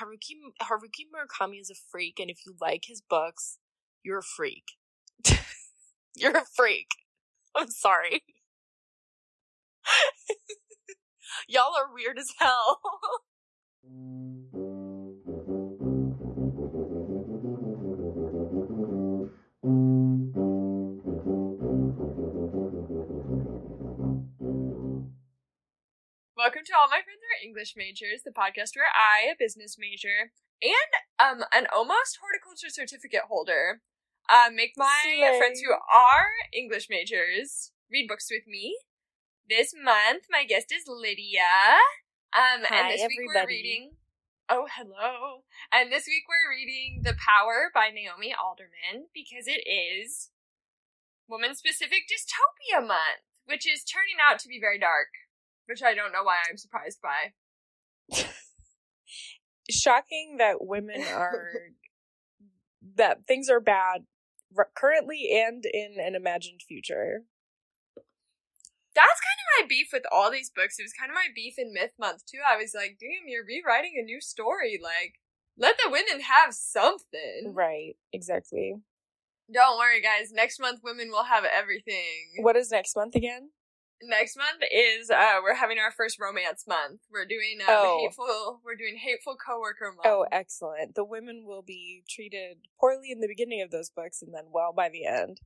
Haruki Haruki Murakami is a freak, and if you like his books, you're a freak. you're a freak. I'm sorry. Y'all are weird as hell. Welcome to All My Friends who Are English Majors, the podcast where I, a business major, and um an almost horticulture certificate holder, uh, make my Slay. friends who are English majors read books with me. This month, my guest is Lydia. Um, Hi, and this week we're everybody. reading. Oh, hello. And this week we're reading The Power by Naomi Alderman because it is woman specific dystopia month, which is turning out to be very dark, which I don't know why I'm surprised by. Shocking that women are that things are bad r- currently and in an imagined future. That's kind of my beef with all these books. It was kind of my beef in Myth Month too. I was like, damn, you're rewriting a new story. Like, let the women have something. Right, exactly. Don't worry, guys. Next month, women will have everything. What is next month again? Next month is uh we're having our first romance month. We're doing um, Oh. hateful. We're doing hateful coworker month. Oh, excellent. The women will be treated poorly in the beginning of those books and then well by the end.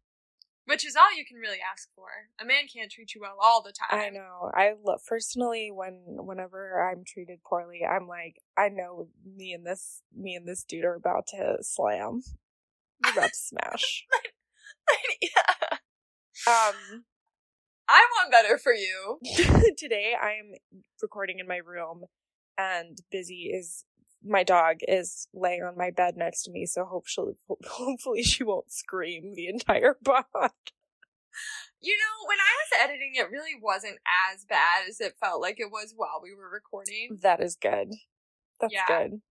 which is all you can really ask for. A man can't treat you well all the time. I know. I love personally when whenever I'm treated poorly, I'm like, I know me and this me and this dude are about to slam. We're about to smash. yeah. Um I want better for you. today I am recording in my room and Busy is my dog is laying on my bed next to me, so hopefully hopefully she won't scream the entire pod. You know, when I was editing, it really wasn't as bad as it felt like it was while we were recording. That is good. That's Yeah. good.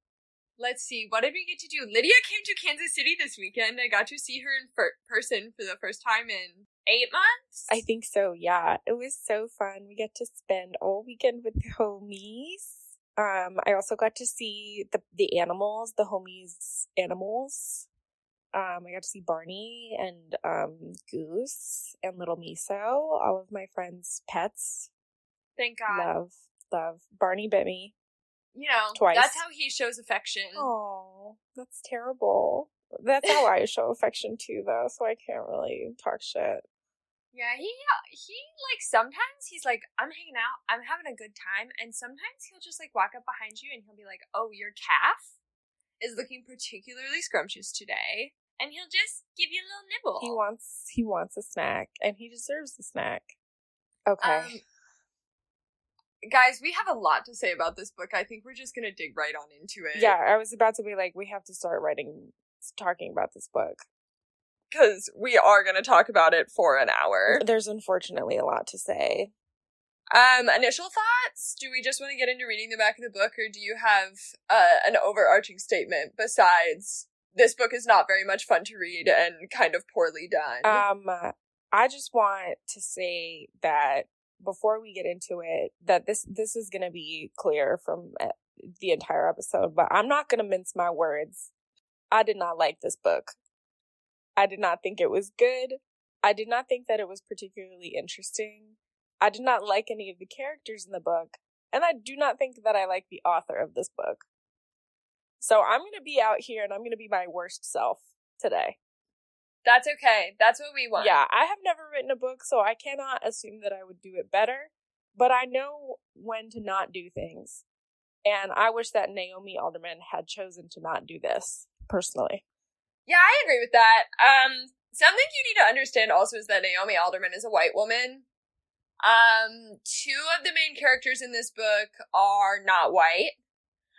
Let's see, what did we get to do? Lydia came to Kansas City this weekend. I got to see her in fir- person for the first time in eight months. I think so, yeah. It was so fun. We get to spend all weekend with the homies. Um, I also got to see the the animals, the homies animals. Um, I got to see Barney and um Goose and little Miso, all of my friends' pets. Thank God. Love, love. Barney bit me. You know, Twice. that's how he shows affection. Oh, that's terrible. That's how I show affection too, though, so I can't really talk shit. Yeah, he he like sometimes he's like I'm hanging out, I'm having a good time, and sometimes he'll just like walk up behind you and he'll be like, "Oh, your calf is looking particularly scrumptious today," and he'll just give you a little nibble. He wants he wants a snack, and he deserves a snack. Okay. Um, guys, we have a lot to say about this book. I think we're just gonna dig right on into it. yeah, I was about to be like, we have to start writing, talking about this book. Because we are gonna talk about it for an hour. There's unfortunately a lot to say. Um, initial thoughts? Do we just want to get into reading the back of the book, or do you have uh, an overarching statement besides this book is not very much fun to read and kind of poorly done? Um, I just want to say that before we get into it, that this this is going to be clear from uh, the entire episode, but I'm not going to mince my words. I did not like this book. I did not think it was good. I did not think that it was particularly interesting. I did not like any of the characters in the book, and I do not think that I like the author of this book. So I'm going to be out here and I'm going to be my worst self today. That's okay. That's what we want. Yeah, I have never written a book, so I cannot assume that I would do it better. But I know when to not do things. And I wish that Naomi Alderman had chosen to not do this, personally. Yeah, I agree with that. Um, something you need to understand also is that Naomi Alderman is a white woman. Um, two of the main characters in this book are not white.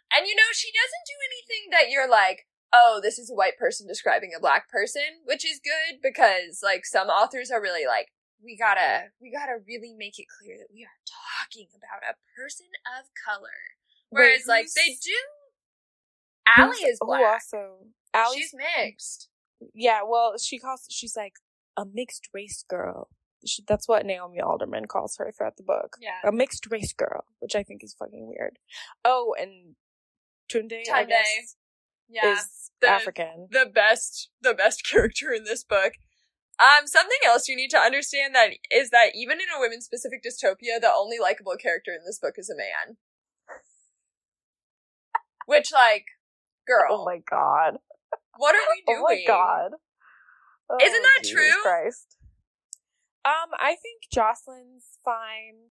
And you know, she doesn't do anything that you're like, oh, this is a white person describing a black person, which is good because like some authors are really like, we gotta, we gotta really make it clear that we are talking about a person of color. Whereas Wait, like they do, Allie is who also, Allie's, She's mixed. yeah, well, she calls, she's like a mixed race girl. She, that's what Naomi Alderman calls her throughout the book. Yeah. A mixed race girl, which I think is fucking weird. Oh, and Tunde, Tunde, yeah, is the- African. the best the best character in this book. Um, something else you need to understand that is that even in a women specific dystopia, the only likable character in this book is a man. Which, like, girl, Oh my god. What are we doing? Oh my god. Isn't Oh, that Jesus true? Christ. Um, I think Jocelyn's fine.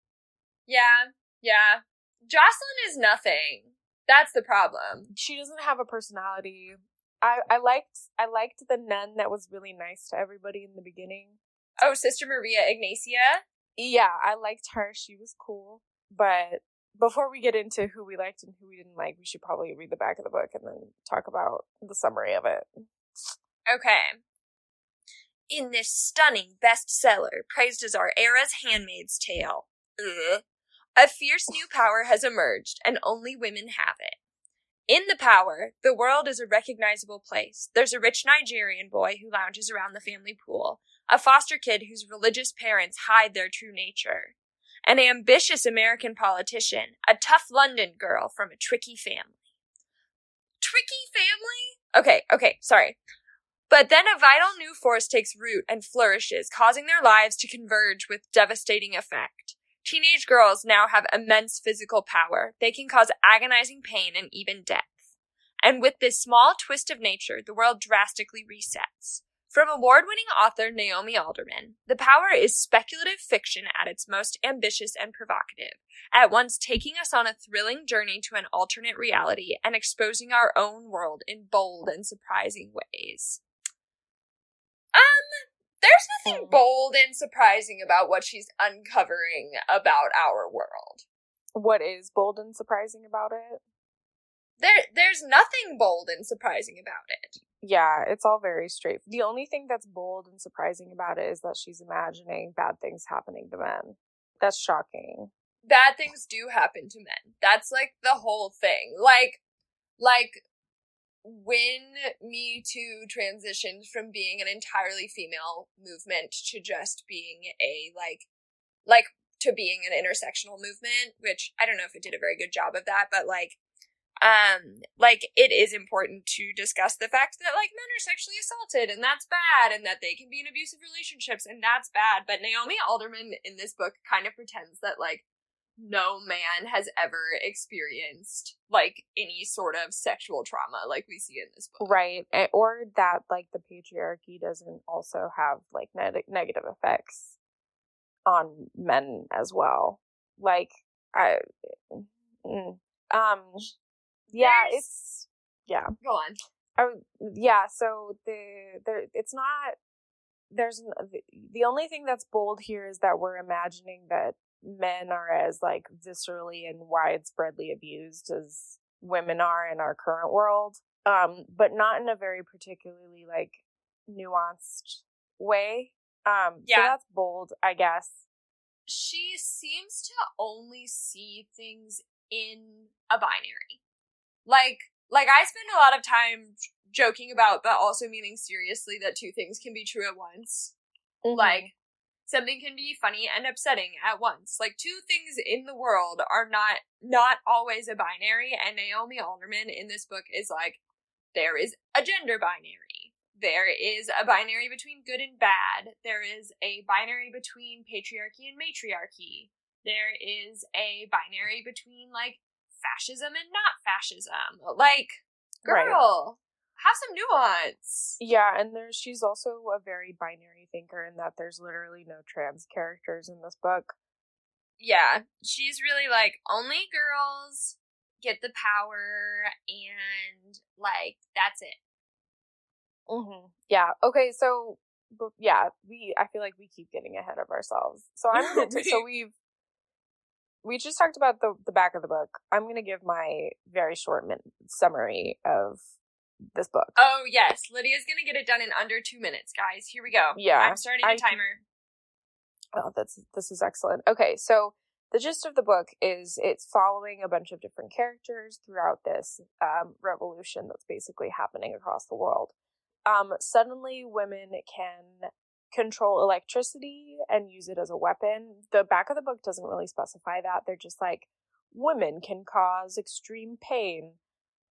Yeah, yeah. Jocelyn is nothing. That's the problem. She doesn't have a personality. I I liked I liked the nun that was really nice to everybody in the beginning. Oh, Sister Maria Ignacia. Yeah, I liked her. She was cool. But before we get into who we liked and who we didn't like, we should probably read the back of the book and then talk about the summary of it. Okay. In this stunning bestseller, praised as our era's Handmaid's Tale, a fierce new power has emerged, and only women have it. In the power, the world is a recognizable place. There's a rich Nigerian boy who lounges around the family pool, a foster kid whose religious parents hide their true nature, an ambitious American politician, a tough London girl from a tricky family. Tricky family? Okay, okay, sorry. But then a vital new force takes root and flourishes, causing their lives to converge with devastating effect. Teenage girls now have immense physical power. They can cause agonizing pain and even death. And with this small twist of nature, the world drastically resets. From award winning author Naomi Alderman, the power is speculative fiction at its most ambitious and provocative, at once taking us on a thrilling journey to an alternate reality and exposing our own world in bold and surprising ways. Um, there's nothing Hmm. bold and surprising about what she's uncovering about our world. What is bold and surprising about it? There, there's nothing bold and surprising about it. Yeah, it's all very straight. The only thing that's bold and surprising about it is that she's imagining bad things happening to men. That's shocking. Bad things do happen to men. That's like the whole thing. Like, like when Me Too transitioned from being an entirely female movement to just being a like, like to being an intersectional movement, which I don't know if it did a very good job of that, but like, um, like it is important to discuss the fact that like men are sexually assaulted and that's bad and that they can be in abusive relationships and that's bad. But Naomi Alderman in this book kind of pretends that like no man has ever experienced like any sort of sexual trauma like we see in this book. Right. Or that, like, the patriarchy doesn't also have, like, neg- negative effects on men as well. Like, I. mm, Um, yeah, There's- it's. Yeah. Go on. I, yeah, so the there it's not there's the, only thing that's bold here is that we're imagining that men are as like viscerally and widespreadly abused as women are in our current world um but not in a very particularly like nuanced way um so Yeah. that's bold i guess She seems to only see things in a binary. Like like I spend a lot of time joking about but also meaning seriously that two things can be true at once. Mm-hmm. Like something can be funny and upsetting at once. Like two things in the world are not not always a binary and Naomi Alderman in this book is like there is a gender binary. There is a binary between good and bad. There is a binary between patriarchy and matriarchy. There is a binary between like fascism and not fascism. Like Right. girl, have some nuance. yeah and there's she's also a very binary thinker in that there's literally no trans characters in this book yeah, she's really like only girls get the power and like that's it. hmm Yeah. Okay. So, but yeah, we. I feel like we keep getting ahead of ourselves. So I'm so we've. We just talked about the the back of the book. I'm gonna give my very short min- summary of this book. Oh yes, Lydia's gonna get it done in under two minutes, guys. Here we go. Yeah, I'm starting a timer. Oh, that's this is excellent. Okay, so the gist of the book is it's following a bunch of different characters throughout this um, revolution that's basically happening across the world. Um, suddenly, women can control electricity and use it as a weapon. The back of the book doesn't really specify that. They're just like women can cause extreme pain.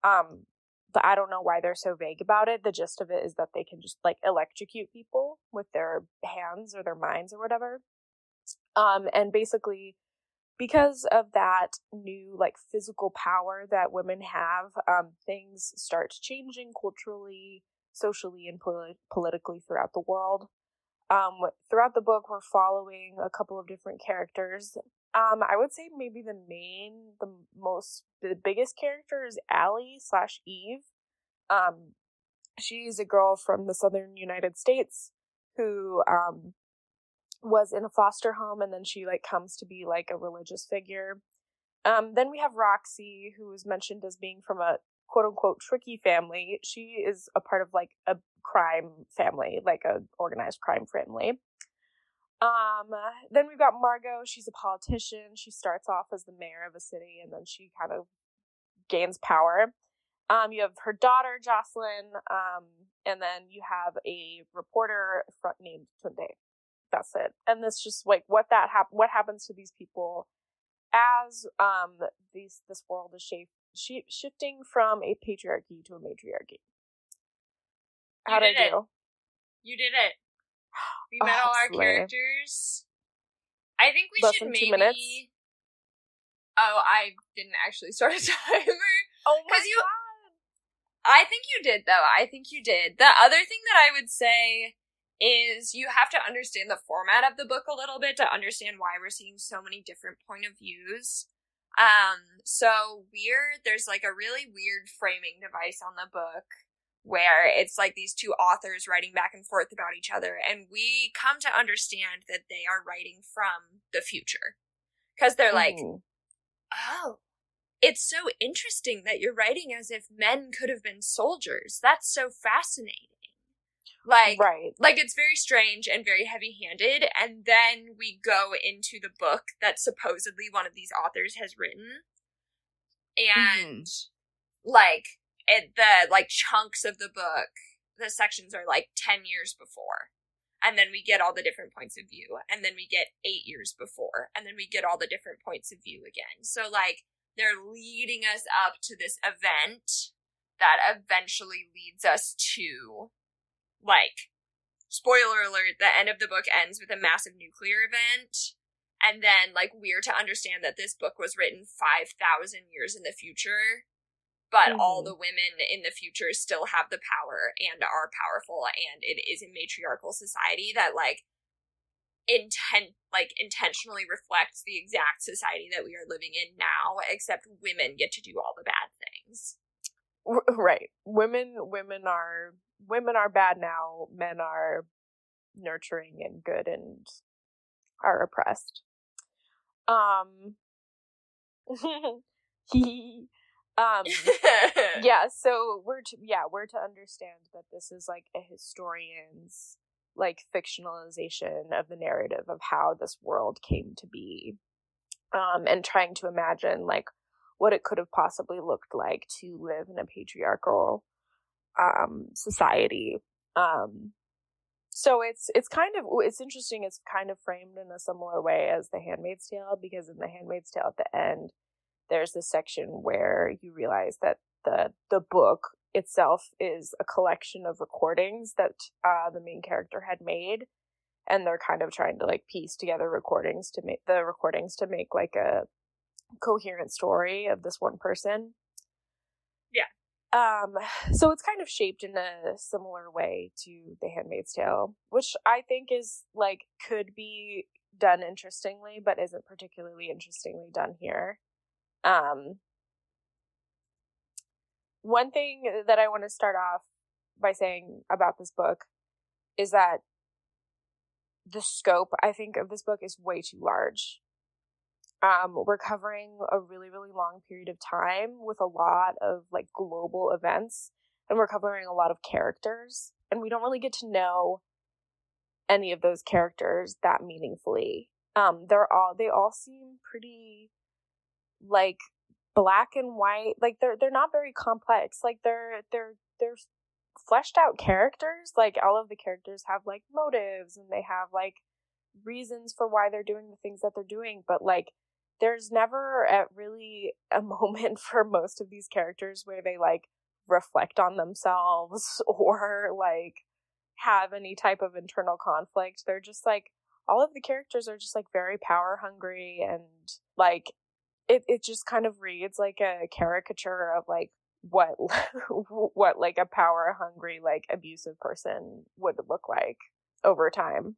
Um, but I don't know why they're so vague about it. The gist of it is that they can just like electrocute people with their hands or their minds or whatever. Um, and basically, because of that new like physical power that women have, um, things start changing culturally, socially, and pol- politically throughout the world. Um, throughout the book, we're following a couple of different characters. Um, I would say maybe the main, the most, the biggest character is Allie slash Eve. Um, she's a girl from the southern United States who um was in a foster home, and then she like comes to be like a religious figure. Um, then we have Roxy, who is mentioned as being from a quote unquote tricky family. She is a part of like a crime family, like a organized crime family. Um, then we've got Margot. She's a politician. She starts off as the mayor of a city and then she kind of gains power. Um, you have her daughter, Jocelyn, um, and then you have a reporter front named Tunde. That's it. And this just like what that hap- what happens to these people as um these this world is shaped sh- shifting from a patriarchy to a matriarchy. How did I do? You did it. We met oh, all our slay. characters. I think we Less should maybe. Minutes. Oh, I didn't actually start a timer. Oh my you... god! I think you did though. I think you did. The other thing that I would say is you have to understand the format of the book a little bit to understand why we're seeing so many different point of views. Um, so weird. There's like a really weird framing device on the book where it's like these two authors writing back and forth about each other and we come to understand that they are writing from the future because they're like mm. oh it's so interesting that you're writing as if men could have been soldiers that's so fascinating like right like it's very strange and very heavy handed and then we go into the book that supposedly one of these authors has written and mm. like it, the like chunks of the book, the sections are like 10 years before. And then we get all the different points of view. And then we get eight years before. And then we get all the different points of view again. So, like, they're leading us up to this event that eventually leads us to, like, spoiler alert, the end of the book ends with a massive nuclear event. And then, like, we're to understand that this book was written 5,000 years in the future but mm. all the women in the future still have the power and are powerful and it is a matriarchal society that like intent like intentionally reflects the exact society that we are living in now except women get to do all the bad things. Right. Women women are women are bad now men are nurturing and good and are oppressed. Um he um yeah so we're to yeah we're to understand that this is like a historian's like fictionalization of the narrative of how this world came to be um and trying to imagine like what it could have possibly looked like to live in a patriarchal um society. Um so it's it's kind of it's interesting it's kind of framed in a similar way as the handmaid's tale because in the handmaid's tale at the end there's this section where you realize that the the book itself is a collection of recordings that uh, the main character had made and they're kind of trying to like piece together recordings to make the recordings to make like a coherent story of this one person. Yeah. Um so it's kind of shaped in a similar way to the handmaid's tale which i think is like could be done interestingly but isn't particularly interestingly done here um, one thing that I want to start off by saying about this book is that the scope, I think, of this book is way too large. Um, we're covering a really, really long period of time with a lot of like global events, and we're covering a lot of characters, and we don't really get to know any of those characters that meaningfully. Um, they're all they all seem pretty like black and white like they're they're not very complex like they're they're they're fleshed out characters like all of the characters have like motives and they have like reasons for why they're doing the things that they're doing but like there's never a, really a moment for most of these characters where they like reflect on themselves or like have any type of internal conflict. They're just like all of the characters are just like very power hungry and like it it just kind of reads like a caricature of like what what like a power hungry like abusive person would look like over time.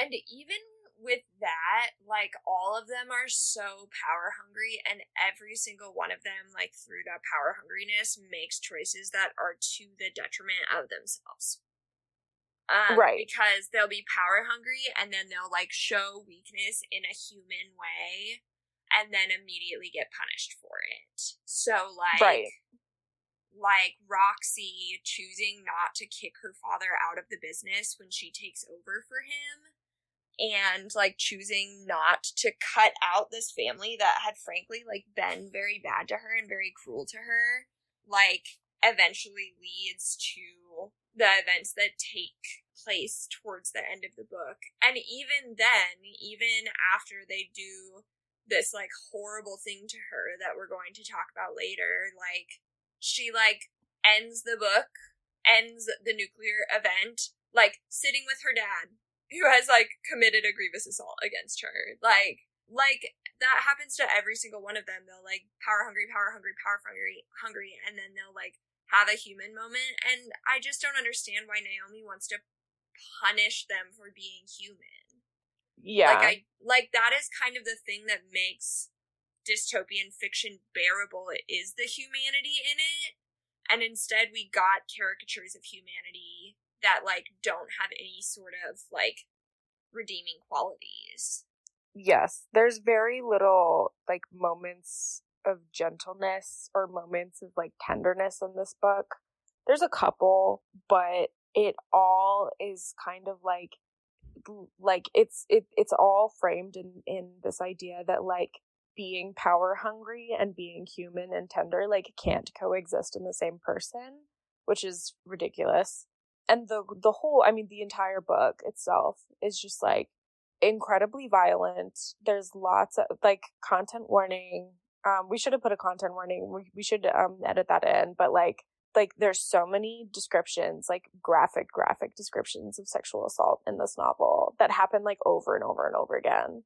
And even with that, like all of them are so power hungry, and every single one of them, like through that power hungriness, makes choices that are to the detriment of themselves. Um, right. Because they'll be power hungry and then they'll like show weakness in a human way and then immediately get punished for it. So, like, right. like Roxy choosing not to kick her father out of the business when she takes over for him and like choosing not to cut out this family that had frankly like been very bad to her and very cruel to her like eventually leads to the events that take place towards the end of the book and even then even after they do this like horrible thing to her that we're going to talk about later like she like ends the book ends the nuclear event like sitting with her dad who has like committed a grievous assault against her. Like like that happens to every single one of them. They'll like power hungry, power hungry, power hungry, hungry, and then they'll like have a human moment. And I just don't understand why Naomi wants to punish them for being human. Yeah. Like I like that is kind of the thing that makes dystopian fiction bearable it is the humanity in it. And instead we got caricatures of humanity that like don't have any sort of like redeeming qualities. Yes, there's very little like moments of gentleness or moments of like tenderness in this book. There's a couple, but it all is kind of like like it's it it's all framed in in this idea that like being power hungry and being human and tender like can't coexist in the same person, which is ridiculous. And the the whole i mean the entire book itself is just like incredibly violent. There's lots of like content warning um we should have put a content warning we, we should um edit that in but like like there's so many descriptions like graphic graphic descriptions of sexual assault in this novel that happen like over and over and over again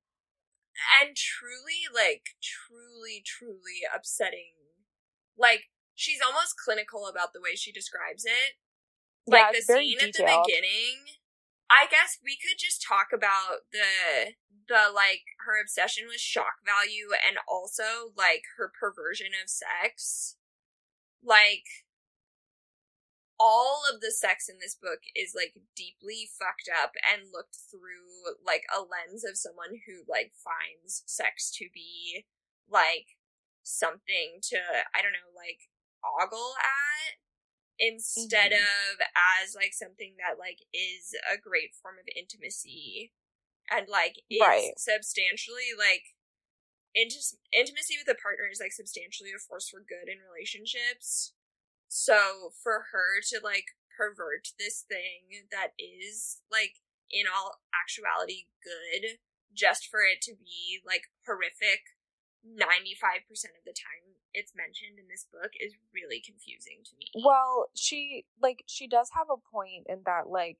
and truly like truly truly upsetting like she's almost clinical about the way she describes it like yeah, the scene at the beginning. I guess we could just talk about the the like her obsession with shock value and also like her perversion of sex. Like all of the sex in this book is like deeply fucked up and looked through like a lens of someone who like finds sex to be like something to I don't know like ogle at instead mm-hmm. of as like something that like is a great form of intimacy and like is right. substantially like int- intimacy with a partner is like substantially a force for good in relationships so for her to like pervert this thing that is like in all actuality good just for it to be like horrific 95% of the time it's mentioned in this book is really confusing to me. Well, she like she does have a point in that like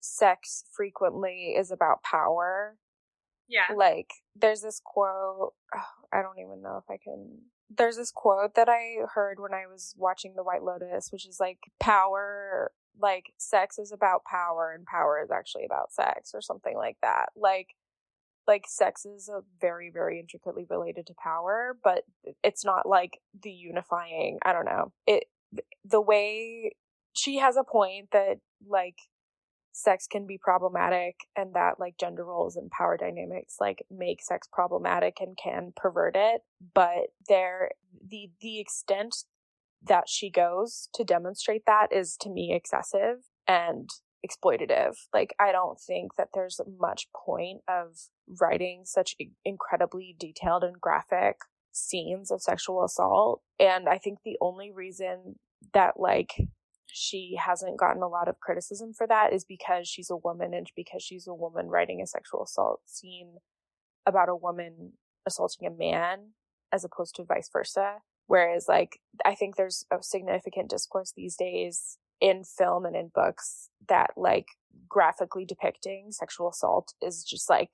sex frequently is about power. Yeah. Like there's this quote, oh, I don't even know if I can there's this quote that I heard when I was watching The White Lotus, which is like power like sex is about power and power is actually about sex or something like that. Like like sex is a very very intricately related to power but it's not like the unifying i don't know it the way she has a point that like sex can be problematic and that like gender roles and power dynamics like make sex problematic and can pervert it but there the the extent that she goes to demonstrate that is to me excessive and exploitative. Like, I don't think that there's much point of writing such incredibly detailed and graphic scenes of sexual assault. And I think the only reason that, like, she hasn't gotten a lot of criticism for that is because she's a woman and because she's a woman writing a sexual assault scene about a woman assaulting a man as opposed to vice versa. Whereas, like, I think there's a significant discourse these days in film and in books that, like, graphically depicting sexual assault is just like,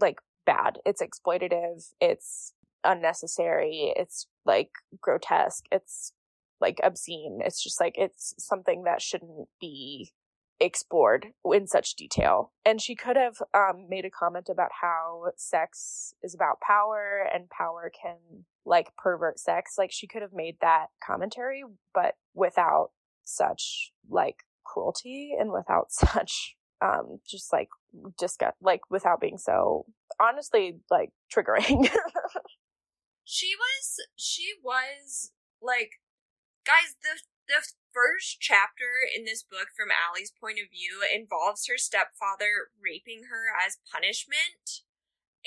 like, bad. It's exploitative. It's unnecessary. It's like grotesque. It's like obscene. It's just like, it's something that shouldn't be explored in such detail. And she could have um, made a comment about how sex is about power and power can like pervert sex. Like she could have made that commentary, but without such like cruelty and without such um just like disgust like without being so honestly like triggering. she was she was like guys the the first chapter in this book, from Allie's point of view, involves her stepfather raping her as punishment.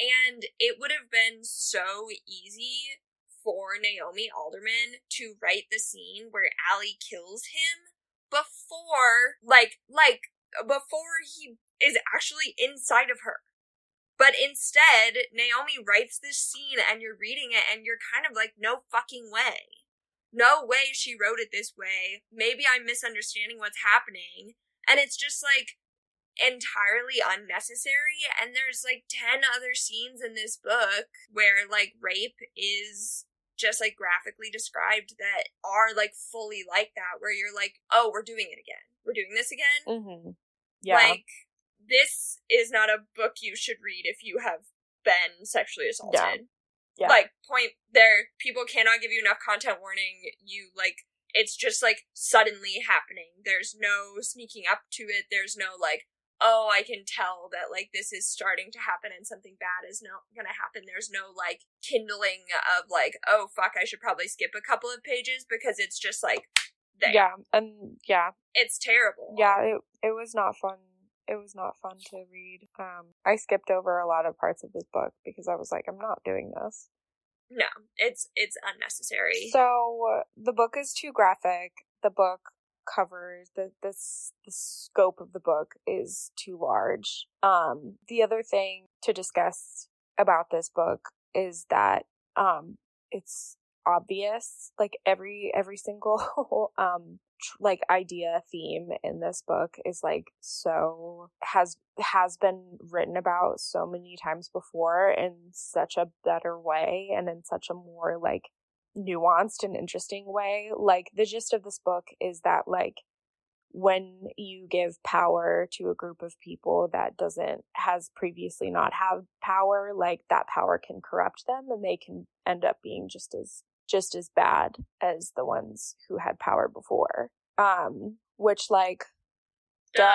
And it would have been so easy for Naomi Alderman to write the scene where Allie kills him before, like, like, before he is actually inside of her. But instead, Naomi writes this scene and you're reading it and you're kind of like, no fucking way no way she wrote it this way. Maybe I'm misunderstanding what's happening. And it's just like entirely unnecessary. And there's like 10 other scenes in this book where like rape is just like graphically described that are like fully like that, where you're like, oh, we're doing it again. We're doing this again. Mm-hmm. Yeah. Like, this is not a book you should read if you have been sexually assaulted. Yeah. Like point there, people cannot give you enough content warning. You like it's just like suddenly happening. There's no sneaking up to it. There's no like, oh, I can tell that like this is starting to happen and something bad is not gonna happen. There's no like kindling of like, oh fuck, I should probably skip a couple of pages because it's just like there. Yeah, and yeah. It's terrible. Yeah, it it was not fun it was not fun to read. Um, I skipped over a lot of parts of this book because I was like, I'm not doing this. No, it's it's unnecessary. So the book is too graphic. The book covers the this the scope of the book is too large. Um, the other thing to discuss about this book is that um, it's obvious like every every single um like idea theme in this book is like so has has been written about so many times before in such a better way and in such a more like nuanced and interesting way. Like the gist of this book is that like when you give power to a group of people that doesn't has previously not have power like that power can corrupt them and they can end up being just as just as bad as the ones who had power before. Um, which like, duh,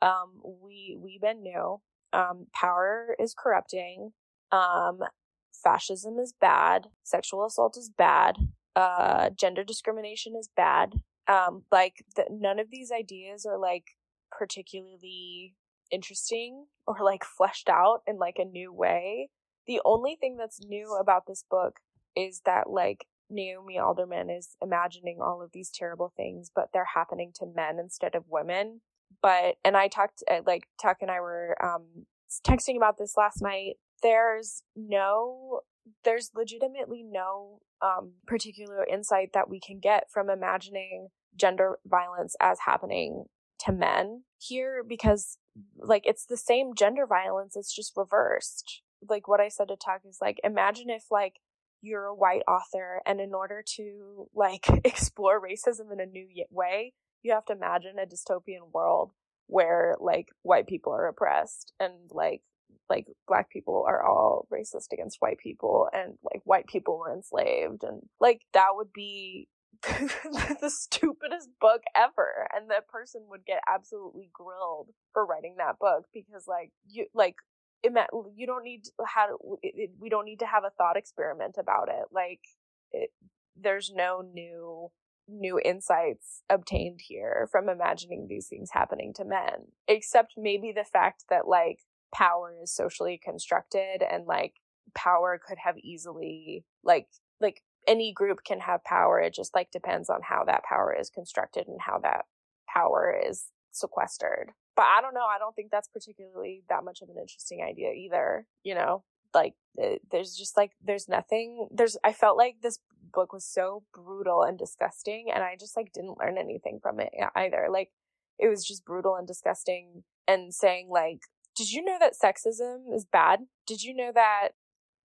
duh um, we, we been new. Um, power is corrupting. Um, fascism is bad. Sexual assault is bad. Uh, gender discrimination is bad. Um, like the, none of these ideas are like particularly interesting or like fleshed out in like a new way. The only thing that's new about this book is that like Naomi Alderman is imagining all of these terrible things, but they're happening to men instead of women. But, and I talked, uh, like, Tuck and I were um, texting about this last night. There's no, there's legitimately no um, particular insight that we can get from imagining gender violence as happening to men here because, like, it's the same gender violence, it's just reversed. Like, what I said to Tuck is, like, imagine if, like, you're a white author and in order to like explore racism in a new way you have to imagine a dystopian world where like white people are oppressed and like like black people are all racist against white people and like white people were enslaved and like that would be the stupidest book ever and the person would get absolutely grilled for writing that book because like you like you don't need have we don't need to have a thought experiment about it like it, there's no new new insights obtained here from imagining these things happening to men except maybe the fact that like power is socially constructed and like power could have easily like like any group can have power it just like depends on how that power is constructed and how that power is sequestered but I don't know. I don't think that's particularly that much of an interesting idea either, you know? like eh, there's just like there's nothing there's I felt like this book was so brutal and disgusting and I just like didn't learn anything from it either. Like it was just brutal and disgusting and saying like did you know that sexism is bad? Did you know that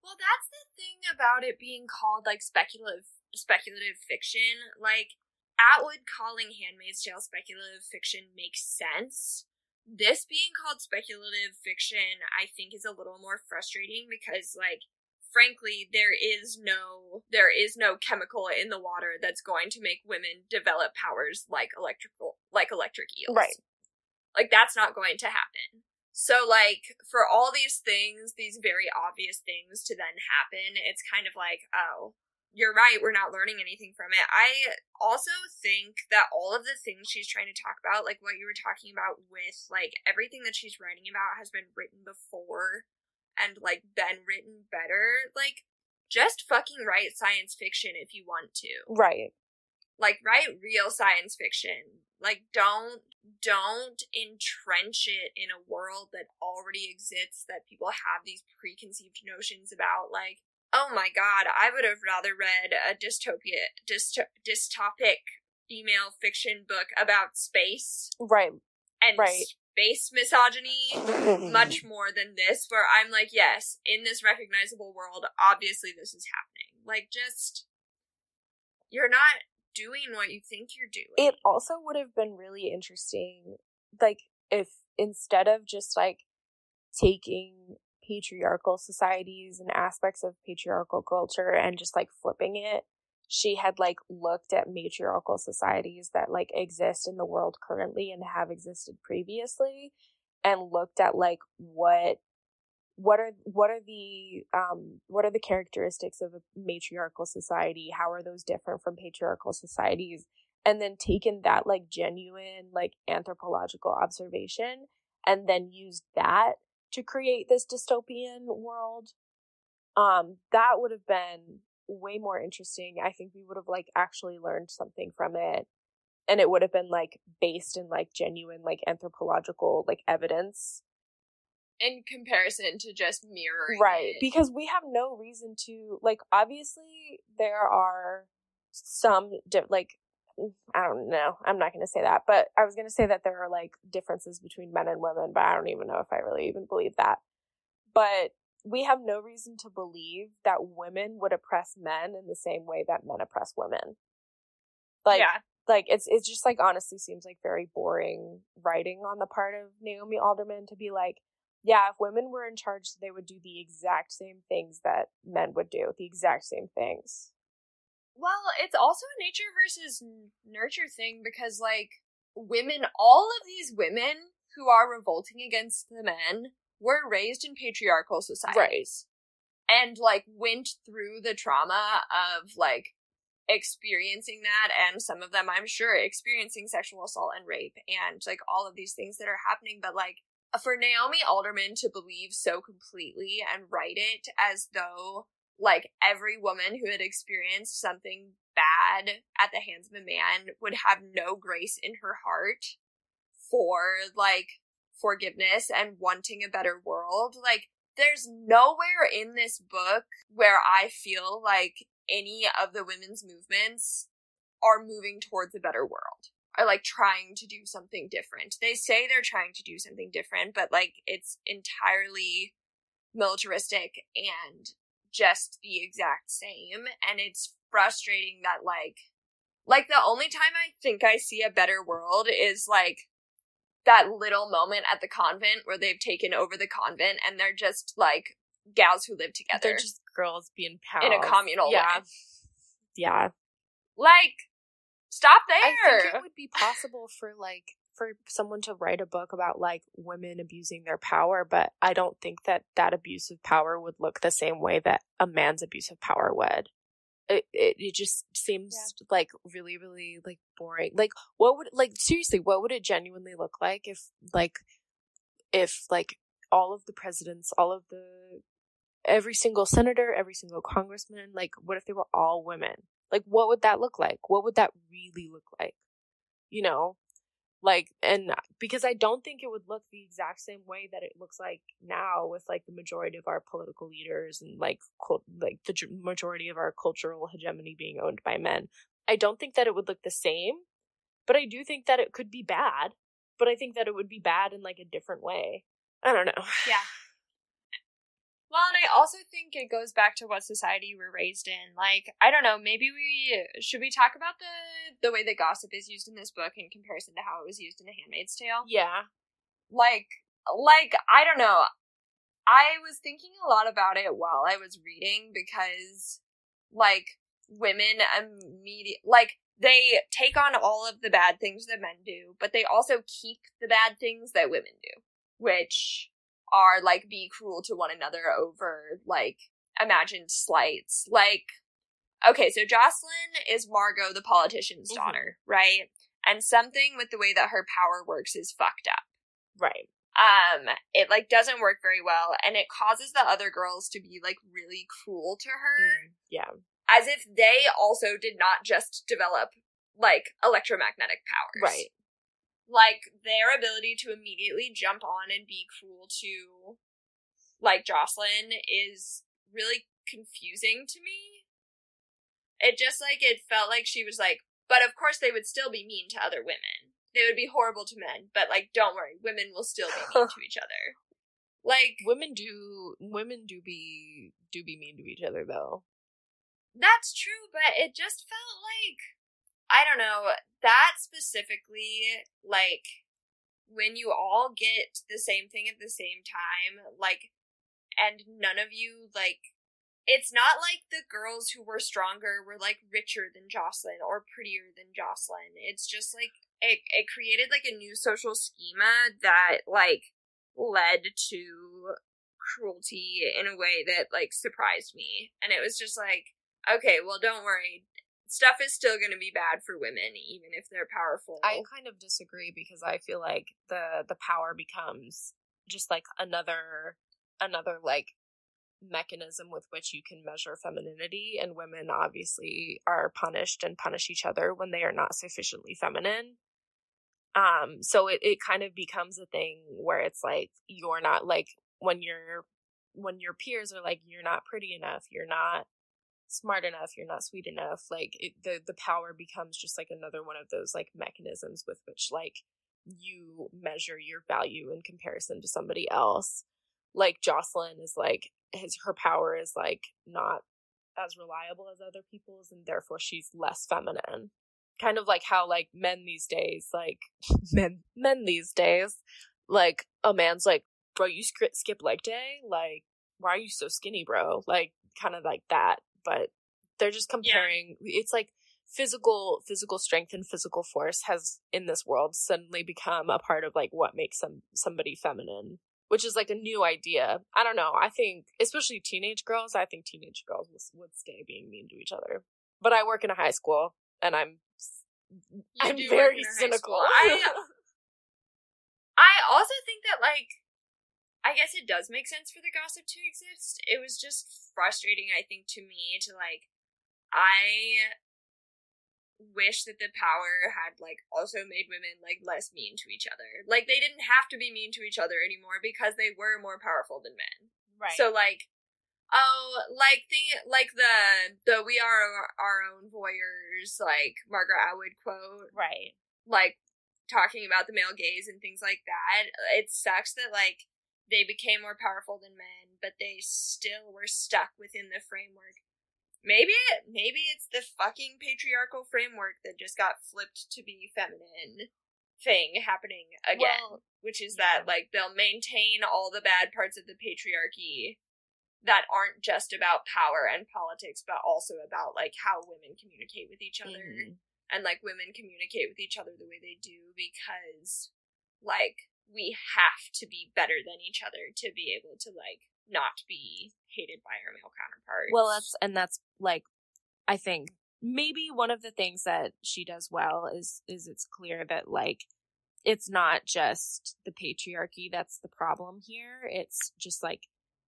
Well, that's the thing about it being called like speculative speculative fiction. Like Atwood calling Handmaid's Tale speculative fiction makes sense this being called speculative fiction, I think is a little more frustrating because like frankly there is no there is no chemical in the water that's going to make women develop powers like electrical like electric eels. Right. Like that's not going to happen. So like for all these things, these very obvious things to then happen, it's kind of like, oh, you're right, we're not learning anything from it. I also think that all of the things she's trying to talk about, like what you were talking about with like everything that she's writing about has been written before and like been written better. Like just fucking write science fiction if you want to. Right. Like write real science fiction. Like don't don't entrench it in a world that already exists that people have these preconceived notions about like oh my god, I would have rather read a dystopia, dysto- dystopic female fiction book about space. Right. And right. space misogyny much more than this, where I'm like, yes, in this recognizable world, obviously this is happening. Like, just, you're not doing what you think you're doing. It also would have been really interesting, like, if instead of just like taking patriarchal societies and aspects of patriarchal culture and just like flipping it she had like looked at matriarchal societies that like exist in the world currently and have existed previously and looked at like what what are what are the um what are the characteristics of a matriarchal society? How are those different from patriarchal societies? And then taken that like genuine like anthropological observation and then used that to create this dystopian world um that would have been way more interesting i think we would have like actually learned something from it and it would have been like based in like genuine like anthropological like evidence in comparison to just mirroring right it. because we have no reason to like obviously there are some di- like I don't know. I'm not going to say that, but I was going to say that there are like differences between men and women, but I don't even know if I really even believe that. But we have no reason to believe that women would oppress men in the same way that men oppress women. Like, yeah. like it's it's just like honestly seems like very boring writing on the part of Naomi Alderman to be like, yeah, if women were in charge, they would do the exact same things that men would do, the exact same things. Well, it's also a nature versus nurture thing because, like, women, all of these women who are revolting against the men were raised in patriarchal societies. Right. And, like, went through the trauma of, like, experiencing that, and some of them, I'm sure, experiencing sexual assault and rape and, like, all of these things that are happening. But, like, for Naomi Alderman to believe so completely and write it as though like every woman who had experienced something bad at the hands of a man would have no grace in her heart for like forgiveness and wanting a better world. Like there's nowhere in this book where I feel like any of the women's movements are moving towards a better world. Are like trying to do something different. They say they're trying to do something different, but like it's entirely militaristic and just the exact same and it's frustrating that like like the only time I think I see a better world is like that little moment at the convent where they've taken over the convent and they're just like gals who live together. They're just girls being pals. In a communal yeah. way. Yeah. Like stop there. I think it would be possible for like for someone to write a book about like women abusing their power, but I don't think that that abuse of power would look the same way that a man's abuse of power would. It it, it just seems yeah. like really really like boring. Like what would like seriously, what would it genuinely look like if like if like all of the presidents, all of the every single senator, every single congressman, like what if they were all women? Like what would that look like? What would that really look like? You know? Like, and because I don't think it would look the exact same way that it looks like now with like the majority of our political leaders and like cult, like the majority of our cultural hegemony being owned by men. I don't think that it would look the same, but I do think that it could be bad. But I think that it would be bad in like a different way. I don't know. Yeah. Well, and I also think it goes back to what society we're raised in. Like, I don't know, maybe we should we talk about the the way that gossip is used in this book in comparison to how it was used in The Handmaid's Tale? Yeah. Like like I don't know. I was thinking a lot about it while I was reading because like women immediate like they take on all of the bad things that men do, but they also keep the bad things that women do, which are like be cruel to one another over like imagined slights. Like, okay, so Jocelyn is Margot, the politician's mm-hmm. daughter, right? And something with the way that her power works is fucked up. Right. Um, it like doesn't work very well, and it causes the other girls to be like really cruel to her. Mm, yeah. As if they also did not just develop like electromagnetic powers. Right like their ability to immediately jump on and be cruel to like Jocelyn is really confusing to me. It just like it felt like she was like, but of course they would still be mean to other women. They would be horrible to men, but like don't worry, women will still be mean to each other. Like women do women do be do be mean to each other though. That's true, but it just felt like I don't know, that specifically, like, when you all get the same thing at the same time, like, and none of you, like, it's not like the girls who were stronger were, like, richer than Jocelyn or prettier than Jocelyn. It's just, like, it, it created, like, a new social schema that, like, led to cruelty in a way that, like, surprised me. And it was just like, okay, well, don't worry stuff is still going to be bad for women even if they're powerful. I kind of disagree because I feel like the the power becomes just like another another like mechanism with which you can measure femininity and women obviously are punished and punish each other when they are not sufficiently feminine. Um so it it kind of becomes a thing where it's like you're not like when you're when your peers are like you're not pretty enough, you're not smart enough you're not sweet enough like it, the the power becomes just like another one of those like mechanisms with which like you measure your value in comparison to somebody else. Like jocelyn is like his her power is like not as reliable as other people's and therefore she's less feminine. Kind of like how like men these days like men men these days like a man's like bro you skip, skip leg day? Like why are you so skinny bro? Like kind of like that but they're just comparing yeah. it's like physical physical strength and physical force has in this world suddenly become a part of like what makes some somebody feminine which is like a new idea. I don't know i think especially teenage girls i think teenage girls would, would stay being mean to each other. But i work in a high school and i'm you i'm very cynical. I, I also think that like I guess it does make sense for the gossip to exist. It was just frustrating, I think, to me to like, I wish that the power had like also made women like less mean to each other. Like they didn't have to be mean to each other anymore because they were more powerful than men. Right. So like oh like the like the the we are our own voyeurs like Margaret Atwood quote. Right. Like talking about the male gaze and things like that. It sucks that like they became more powerful than men, but they still were stuck within the framework. Maybe maybe it's the fucking patriarchal framework that just got flipped to be feminine thing happening again, well, which is yeah. that like they'll maintain all the bad parts of the patriarchy that aren't just about power and politics, but also about like how women communicate with each other mm-hmm. and like women communicate with each other the way they do because like we have to be better than each other to be able to like not be hated by our male counterparts. Well, that's and that's like I think maybe one of the things that she does well is is it's clear that like it's not just the patriarchy that's the problem here. It's just like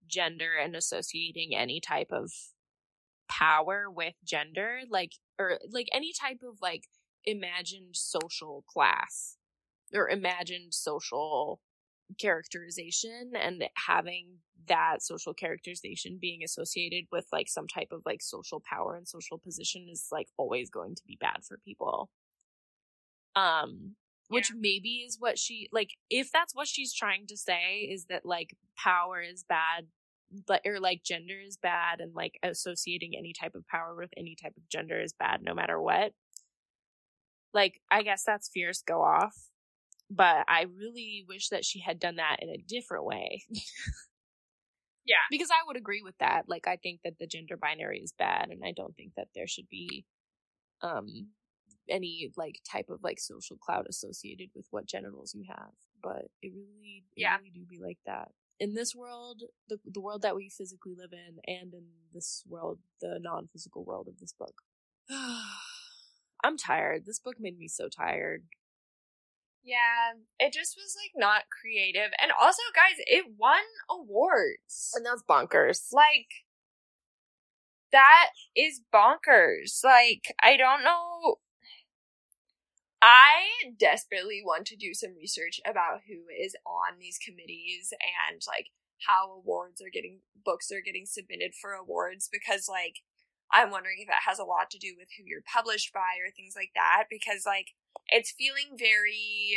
gender and associating any type of power with gender like or like any type of like imagined social class or imagined social characterization and having that social characterization being associated with like some type of like social power and social position is like always going to be bad for people um which yeah. maybe is what she like if that's what she's trying to say is that like power is bad but or like gender is bad and like associating any type of power with any type of gender is bad no matter what like i guess that's fierce go off but i really wish that she had done that in a different way. Yeah. Because i would agree with that like i think that the gender binary is bad and i don't think that there should be um any like type of like social cloud associated with what genitals you have but it really it yeah. really do be like that. In this world the the world that we physically live in and in this world the non-physical world of this book. I'm tired. This book made me so tired yeah, it just was like not creative. And also, guys, it won awards. And that's bonkers. Like, that is bonkers. Like, I don't know I desperately want to do some research about who is on these committees and like how awards are getting books are getting submitted for awards because like I'm wondering if it has a lot to do with who you're published by or things like that because like it's feeling very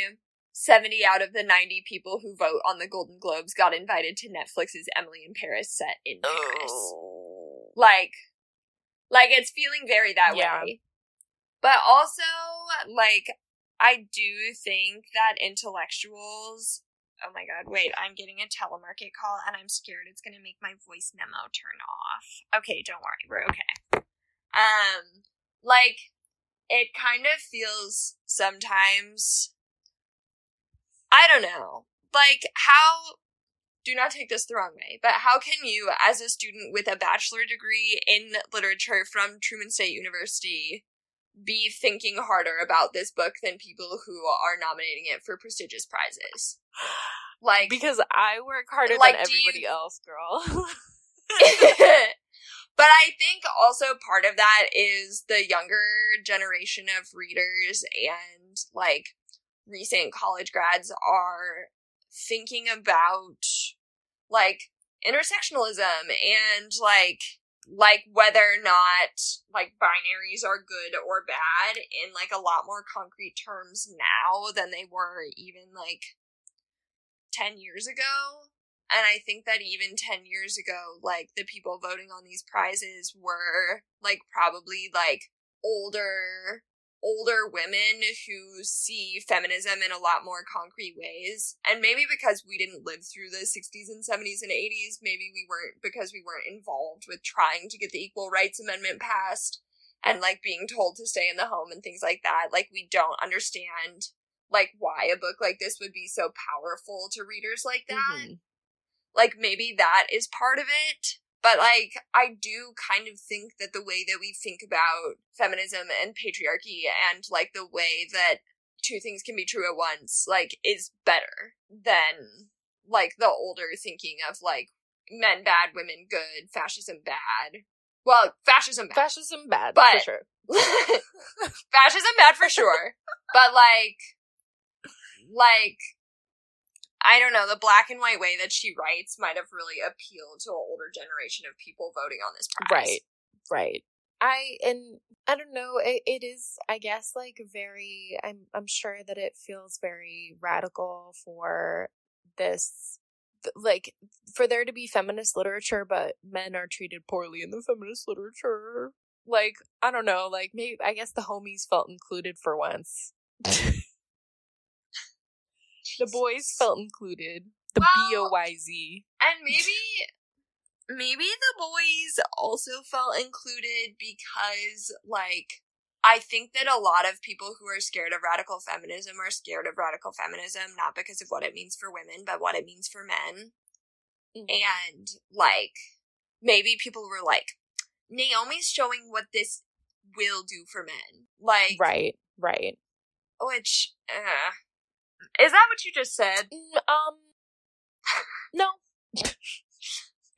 70 out of the 90 people who vote on the Golden Globes got invited to Netflix's Emily in Paris set in Paris. Oh. Like like it's feeling very that yeah. way. But also, like, I do think that intellectuals. Oh my god, wait, I'm getting a telemarket call and I'm scared it's gonna make my voice memo turn off. Okay, don't worry, we're okay. Um, like, it kind of feels sometimes. I don't know. Like, how do not take this the wrong way, but how can you, as a student with a bachelor degree in literature from Truman State University, be thinking harder about this book than people who are nominating it for prestigious prizes. Like because I work harder like, than everybody you... else, girl. but I think also part of that is the younger generation of readers and like recent college grads are thinking about like intersectionalism and like like whether or not like binaries are good or bad in like a lot more concrete terms now than they were even like 10 years ago and i think that even 10 years ago like the people voting on these prizes were like probably like older older women who see feminism in a lot more concrete ways. And maybe because we didn't live through the 60s and 70s and 80s, maybe we weren't because we weren't involved with trying to get the Equal Rights Amendment passed and like being told to stay in the home and things like that. Like we don't understand like why a book like this would be so powerful to readers like that. Mm-hmm. Like maybe that is part of it. But like, I do kind of think that the way that we think about feminism and patriarchy and like the way that two things can be true at once, like, is better than like the older thinking of like men bad, women good, fascism bad. Well, fascism bad. Fascism bad, but, for sure. fascism bad for sure. But like, like, I don't know, the black and white way that she writes might have really appealed to an older generation of people voting on this prize. Right. Right. I and I don't know, it, it is I guess like very I'm I'm sure that it feels very radical for this like for there to be feminist literature but men are treated poorly in the feminist literature. Like, I don't know, like maybe I guess the homies felt included for once. The boys felt included. The well, B O Y Z. And maybe maybe the boys also felt included because like I think that a lot of people who are scared of radical feminism are scared of radical feminism not because of what it means for women, but what it means for men. Mm-hmm. And like maybe people were like Naomi's showing what this will do for men. Like Right, right. Which uh, is that what you just said? Um, no.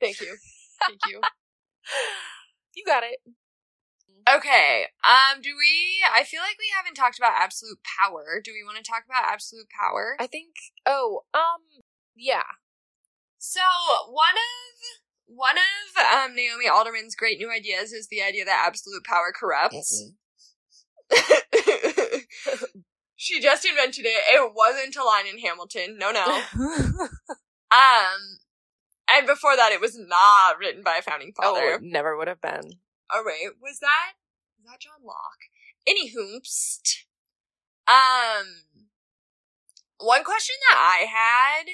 Thank you. Thank you. you got it. Okay. Um, do we I feel like we haven't talked about absolute power. Do we want to talk about absolute power? I think oh, um yeah. So one of one of um, Naomi Alderman's great new ideas is the idea that absolute power corrupts. She just invented it. It wasn't a line in Hamilton. No, no. um, and before that, it was not written by a founding father. Oh, it never would have been. Oh wait, was that was that John Locke? Any Anywho, um, one question that I had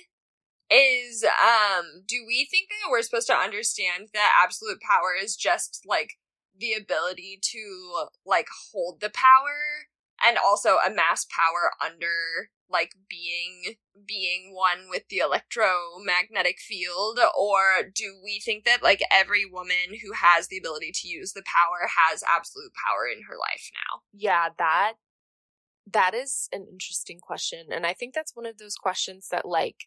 is um do we think that we're supposed to understand that absolute power is just like the ability to like hold the power and also amass power under like being being one with the electromagnetic field or do we think that like every woman who has the ability to use the power has absolute power in her life now yeah that that is an interesting question and i think that's one of those questions that like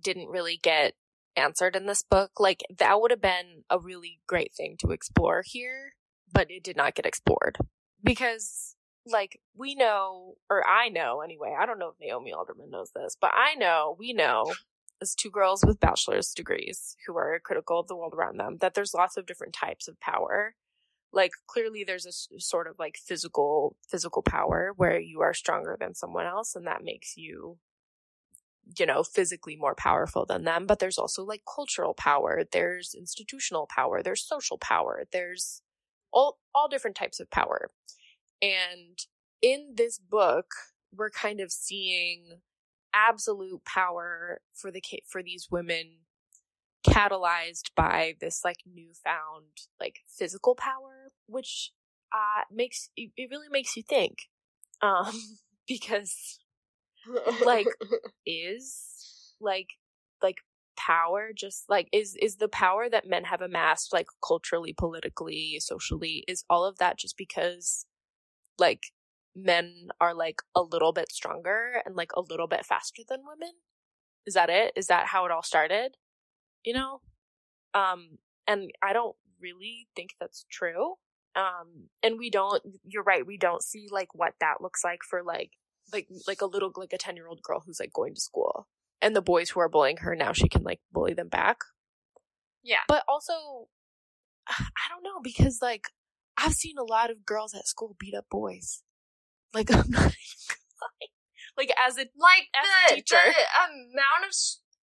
didn't really get answered in this book. Like that would have been a really great thing to explore here, but it did not get explored because like we know or I know anyway. I don't know if Naomi Alderman knows this, but I know, we know as two girls with bachelor's degrees who are critical of the world around them that there's lots of different types of power. Like clearly there's a sort of like physical physical power where you are stronger than someone else and that makes you you know, physically more powerful than them, but there's also like cultural power, there's institutional power, there's social power, there's all all different types of power. And in this book, we're kind of seeing absolute power for the for these women catalyzed by this like newfound like physical power which uh makes it really makes you think um because like is like like power just like is is the power that men have amassed like culturally politically socially is all of that just because like men are like a little bit stronger and like a little bit faster than women? Is that it? Is that how it all started? You know? Um and i don't really think that's true um and we don't you're right we don't see like what that looks like for like like like a little like a 10 year old girl who's like going to school and the boys who are bullying her now she can like bully them back. Yeah. But also i don't know because like i've seen a lot of girls at school beat up boys. Like i'm not like as a like as the, a teacher. the amount of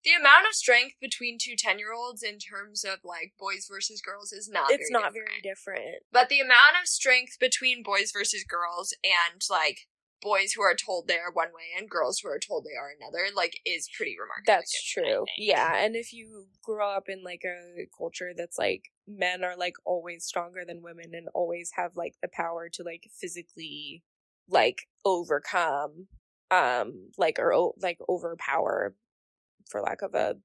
the amount of strength between two 10 year olds in terms of like boys versus girls is not it's very not different. very different. But the amount of strength between boys versus girls and like boys who are told they are one way and girls who are told they are another like is pretty remarkable. That's true. Yeah, and if you grow up in like a culture that's like men are like always stronger than women and always have like the power to like physically like overcome um like or like overpower for lack of a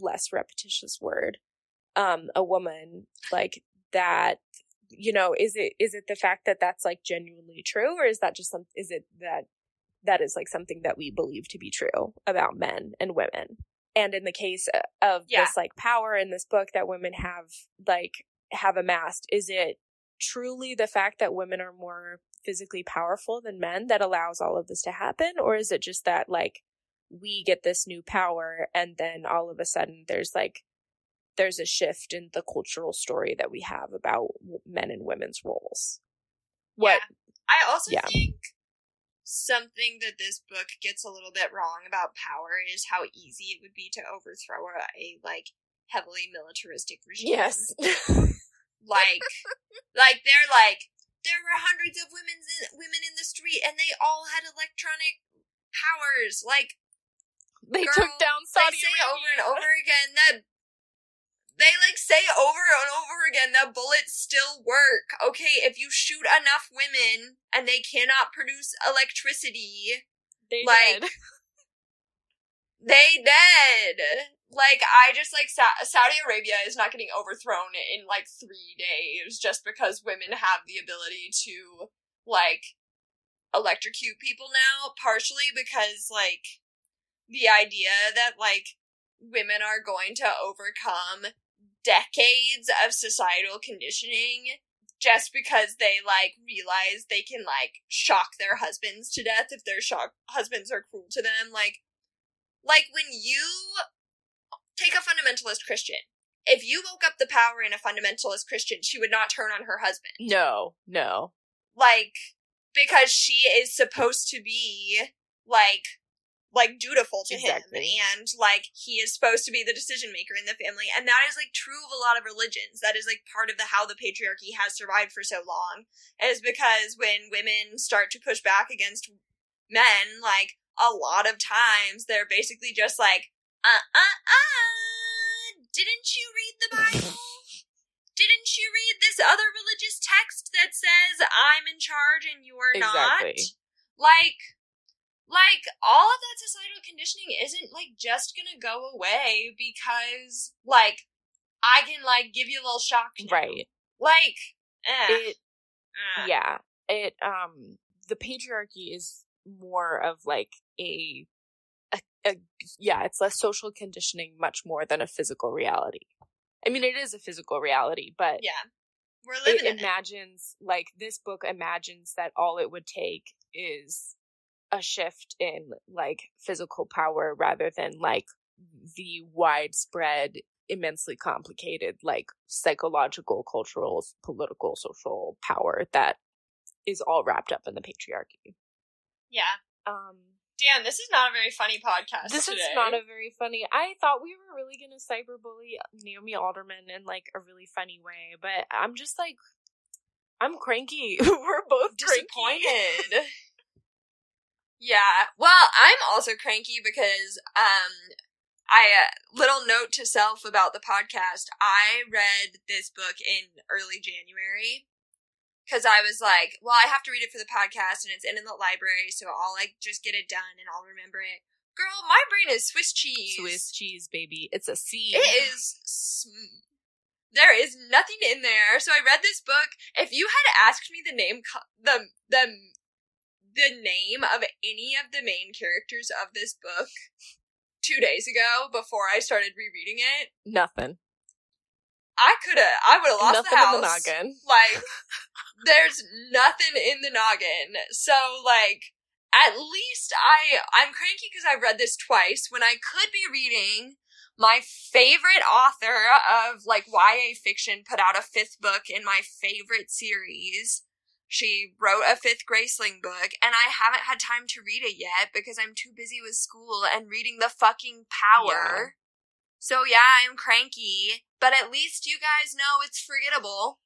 less repetitious word um a woman like that you know is it is it the fact that that's like genuinely true or is that just some is it that that is like something that we believe to be true about men and women and in the case uh, of yeah. this like power in this book that women have like have amassed is it truly the fact that women are more physically powerful than men that allows all of this to happen or is it just that like we get this new power and then all of a sudden there's like there's a shift in the cultural story that we have about men and women's roles. What? Yeah. I also yeah. think something that this book gets a little bit wrong about power is how easy it would be to overthrow a, like heavily militaristic regime. Yes. like like they're like there were hundreds of women in, women in the street and they all had electronic powers like they girl, took down Saudi they say over and over again that they like say over and over again that bullets still work. Okay, if you shoot enough women and they cannot produce electricity, they like dead. they dead. Like I just like Sa- Saudi Arabia is not getting overthrown in like 3 days just because women have the ability to like electrocute people now partially because like the idea that like women are going to overcome decades of societal conditioning just because they like realize they can like shock their husbands to death if their shock husbands are cruel to them. Like, like when you take a fundamentalist Christian, if you woke up the power in a fundamentalist Christian, she would not turn on her husband. No, no. Like, because she is supposed to be like like dutiful to Exactly. him and like he is supposed to be the decision maker in the family and that is like true of a lot of religions that is like part of the how the patriarchy has survived for so long is because when women start to push back against men like a lot of times they're basically just like uh uh uh didn't you read the bible didn't you read this other religious text that says i'm in charge and you're Exactly. not like like all of that societal conditioning isn't like just gonna go away because like I can like give you a little shock. Right. Like, eh, It eh. yeah. It um the patriarchy is more of like a, a, a yeah, it's less social conditioning much more than a physical reality. I mean it is a physical reality, but yeah, we're it living in it. imagines like this book imagines that all it would take is a shift in like physical power rather than like the widespread immensely complicated like psychological cultural political social power that is all wrapped up in the patriarchy Yeah, um Dan, this is not a very funny podcast. this today. is not a very funny i thought we were really gonna cyberbully naomi alderman in like a really funny way but i'm just like i'm cranky we're both disappointed. yeah. Well, I'm also cranky because um I uh, little note to self about the podcast. I read this book in early January cuz I was like, well, I have to read it for the podcast and it's in the library, so I'll like just get it done and I'll remember it. Girl, my brain is Swiss cheese. swiss cheese baby it's a c It is. Sm- there is nothing in there. So I read this book. If you had asked me the name, co- the the the name of any of the main characters of this book two days ago, before I started rereading it, nothing I could have. I would have lost nothing the house. in the noggin Like, there's nothing in the noggin. So, like, at least I I'm cranky because I've read this twice when I could be reading my favorite author of like YA fiction put out a fifth book in my favorite series. She wrote a fifth Graceling book, and I haven't had time to read it yet because I'm too busy with school and reading the fucking power. So yeah, I'm cranky, but at least you guys know it's forgettable.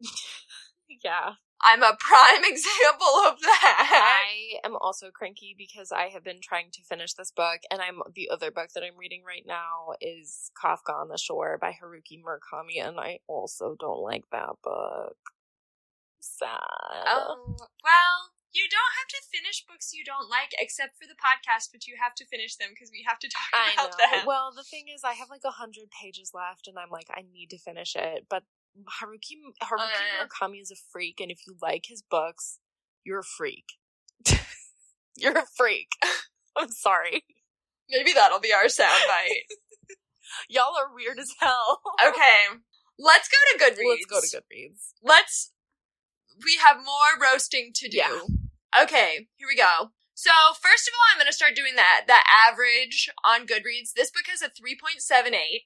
yeah I'm a prime example of that. I am also cranky because I have been trying to finish this book, and I'm the other book that I'm reading right now is Kafka on the Shore by Haruki Murakami, and I also don't like that book. Sad. Oh, well, you don't have to finish books you don't like, except for the podcast, but you have to finish them because we have to talk I know. about them. Well, the thing is, I have like a hundred pages left, and I'm like, I need to finish it. But Haruki Haruki Uh. Murakami is a freak, and if you like his books, you're a freak. you're a freak. I'm sorry. Maybe that'll be our soundbite. Y'all are weird as hell. okay, let's go to Goodreads. Let's go to Goodreads. Let's. We have more roasting to do. Yeah. Okay, here we go. So first of all, I'm going to start doing that. The average on Goodreads. This book has a 3.78.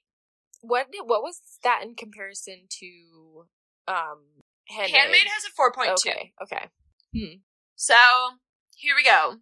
What what was that in comparison to um Handmaid? Handmaid has a 4.2. Okay, okay. So, here we go.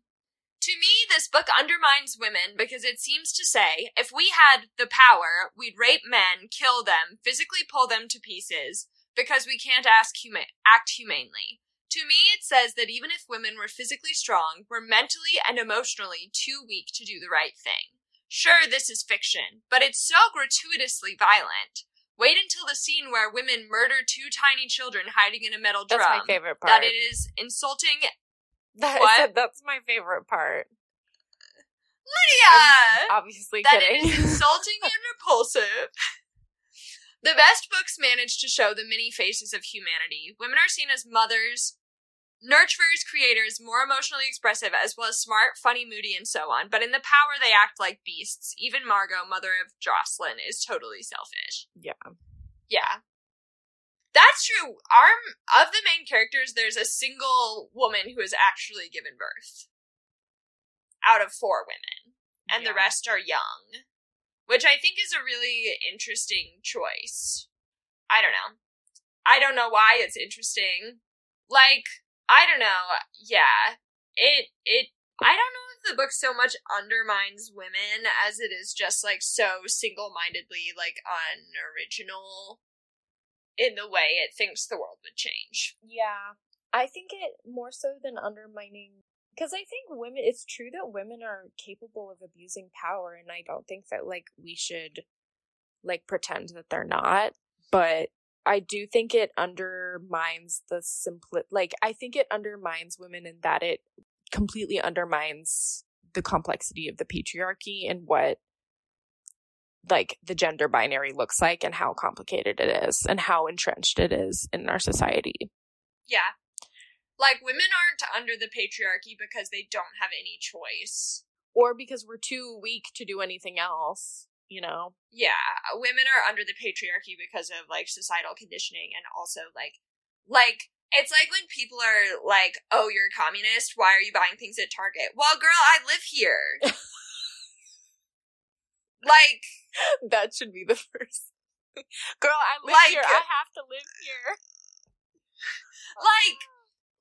To me, this book undermines women because it seems to say if we had the power, we'd rape men, kill them, physically pull them to pieces because we can't ask huma- act humanely. To me, it says that even if women were physically strong, we're mentally and emotionally too weak to do the right thing. Sure, this is fiction, but it's so gratuitously violent. Wait until the scene where women murder two tiny children hiding in a metal drum. That's my favorite part. that it is insulting. That- What? That's my favorite part. Lydia! I'm obviously that kidding. it is insulting and repulsive. The best books manage to show the many faces of humanity. Women are seen as mothers, nurturers, creators, more emotionally expressive, as well as smart, funny, moody, and so on. But in the power, they act like beasts. Even Margot, mother of Jocelyn, is totally selfish. yeah. Yeah. That's true. Our of the main characters, there's a single woman who has actually given birth out of four women, and yeah. the rest are young, which I think is a really interesting choice. I don't know. I don't know why it's interesting. Like, I don't know. Yeah. It it I don't know if the book so much undermines women as it is just like so single-mindedly like unoriginal in the way it thinks the world would change. Yeah. I think it more so than undermining because I think women it's true that women are capable of abusing power and I don't think that like we should like pretend that they're not, but I do think it undermines the simple like I think it undermines women in that it completely undermines the complexity of the patriarchy and what like the gender binary looks like and how complicated it is and how entrenched it is in our society. Yeah. Like women aren't under the patriarchy because they don't have any choice or because we're too weak to do anything else you know? Yeah, women are under the patriarchy because of like societal conditioning and also like like it's like when people are like, "Oh, you're a communist. Why are you buying things at Target?" Well, girl, I live here. like that should be the first. girl, I live like, here. I have to live here. like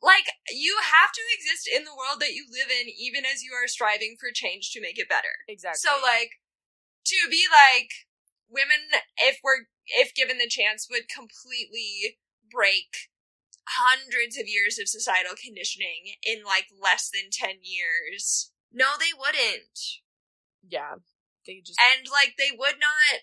like you have to exist in the world that you live in even as you are striving for change to make it better. Exactly. So like to be like women if we're if given the chance would completely break hundreds of years of societal conditioning in like less than 10 years. No, they wouldn't. Yeah. They just And like they would not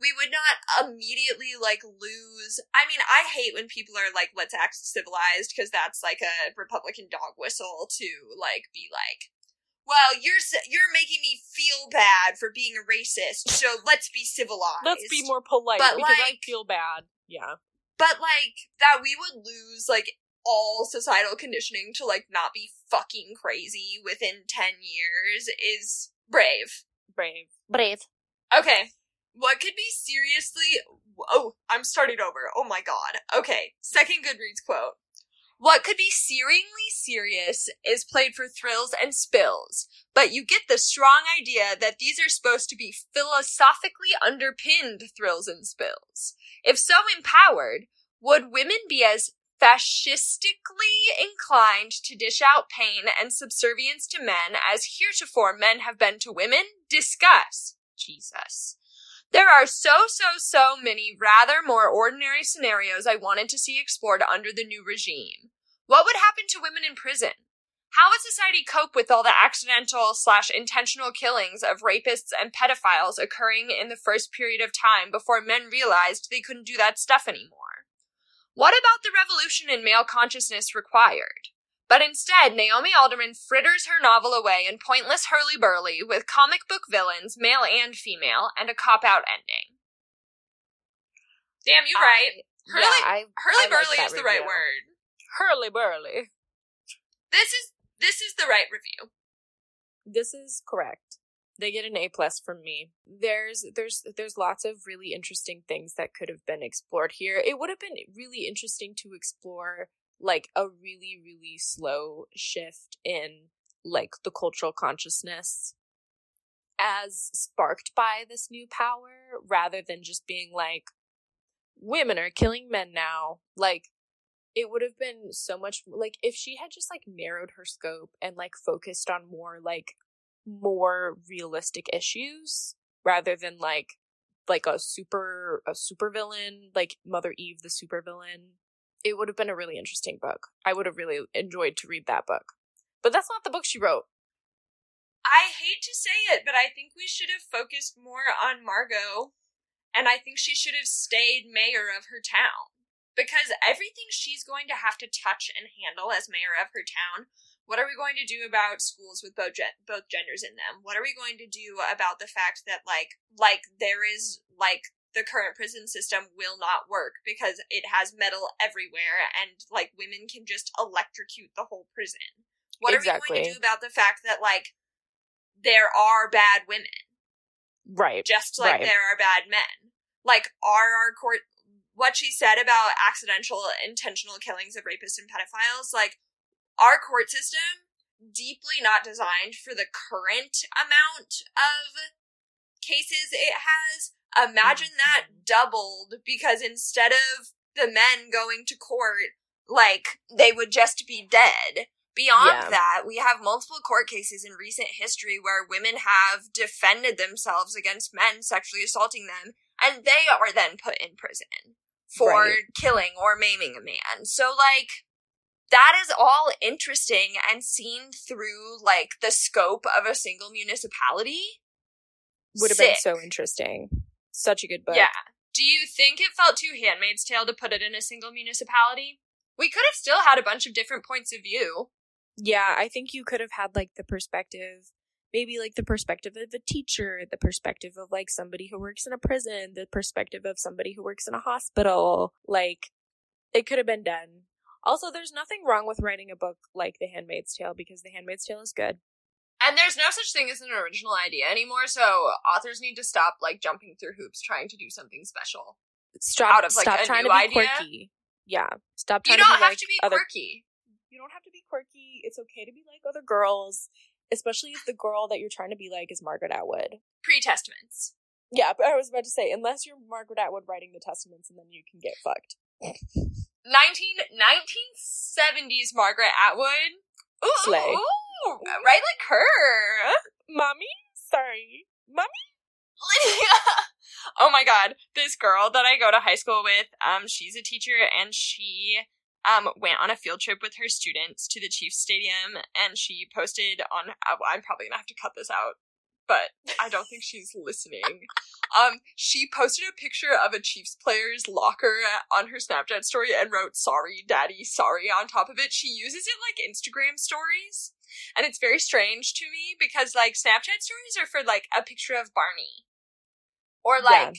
we would not immediately like lose. I mean, I hate when people are like let's act civilized because that's like a republican dog whistle to like be like well, you're you're making me feel bad for being a racist, so let's be civilized. Let's be more polite but because like, I feel bad. Yeah. But like that we would lose like all societal conditioning to like not be fucking crazy within 10 years is brave. Brave. Brave. Okay. What could be seriously Oh, I'm starting over. Oh my god. Okay. Second Goodreads quote. What could be searingly serious is played for thrills and spills, but you get the strong idea that these are supposed to be philosophically underpinned thrills and spills. If so empowered, would women be as fascistically inclined to dish out pain and subservience to men as heretofore men have been to women? Discuss. Jesus. There are so, so, so many rather more ordinary scenarios I wanted to see explored under the new regime. What would happen to women in prison? How would society cope with all the accidental slash intentional killings of rapists and pedophiles occurring in the first period of time before men realized they couldn't do that stuff anymore? What about the revolution in male consciousness required? But instead, Naomi Alderman fritters her novel away in pointless hurly-burly with comic book villains, male and female, and a cop-out ending. Damn, you right. Hurly, yeah, hurly-burly like is the right word. Hurly-burly. This is this is the right review. This is correct. They get an A plus from me. There's there's there's lots of really interesting things that could have been explored here. It would have been really interesting to explore like a really really slow shift in like the cultural consciousness as sparked by this new power rather than just being like women are killing men now. Like it would have been so much like if she had just like narrowed her scope and like focused on more like more realistic issues rather than like like a super a super villain like mother eve the super villain it would have been a really interesting book. I would have really enjoyed to read that book. But that's not the book she wrote. I hate to say it, but I think we should have focused more on Margot, and I think she should have stayed mayor of her town. Because everything she's going to have to touch and handle as mayor of her town what are we going to do about schools with both gen- both genders in them? What are we going to do about the fact that like like there is like the current prison system will not work because it has metal everywhere and like women can just electrocute the whole prison. What exactly. are we going to do about the fact that like there are bad women? Right. Just like right. there are bad men. Like are our court what she said about accidental intentional killings of rapists and pedophiles like our court system deeply not designed for the current amount of cases it has imagine that doubled because instead of the men going to court like they would just be dead beyond Yeah. that we have multiple court cases in recent history where women have defended themselves against men sexually assaulting them and they are then put in prison for Right. killing or maiming a man so like that is all interesting and seen through like the scope of a single municipality Would have been so interesting. Such a good book. yeah. Do you think it felt too Handmaid's Tale to put it in a single municipality? We could have still had a bunch of different points of view. Yeah, I think you could have had like the perspective, maybe like the perspective of a teacher, the perspective of like somebody who works in a prison, the perspective of somebody who works in a hospital. Like, it could have been done. Also, there's nothing wrong with writing a book like The Handmaid's Tale because The Handmaid's Tale is good. And there's no such thing as an original idea anymore, so authors need to stop like jumping through hoops trying to do something special. Stop, Out of, like, stop a trying new to be idea? quirky. Yeah, stop You trying don't to be have like to be other. quirky. You don't have to be quirky. It's okay to be like other girls, especially if the girl that you're trying to be like is Margaret Atwood. Pre-testaments. Yeah, but I was about to say, unless you're Margaret Atwood writing the testaments, and then you can get fucked. 19, 1970s Margaret Atwood. Ooh, Slay. ooh, right like her. Mommy? Sorry. Mommy? Lydia. Oh my god, this girl that I go to high school with, um, she's a teacher and she um went on a field trip with her students to the Chiefs Stadium and she posted on uh, I'm probably gonna have to cut this out, but I don't think she's listening. Um, she posted a picture of a Chiefs player's locker on her Snapchat story and wrote "Sorry, Daddy, sorry" on top of it. She uses it like Instagram stories, and it's very strange to me because like Snapchat stories are for like a picture of Barney, or like,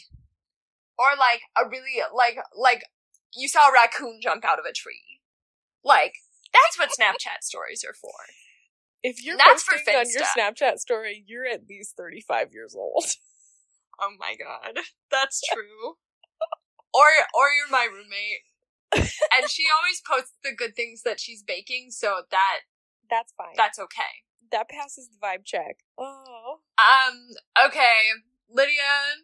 or like a really like like you saw a raccoon jump out of a tree, like that's what Snapchat stories are for. If you're That's for posting on your Snapchat story, you're at least 35 years old. Oh my god, that's true. or or you're my roommate. and she always posts the good things that she's baking, so that That's fine. that's okay. that passes the vibe check. Oh. Um, okay, Lydia.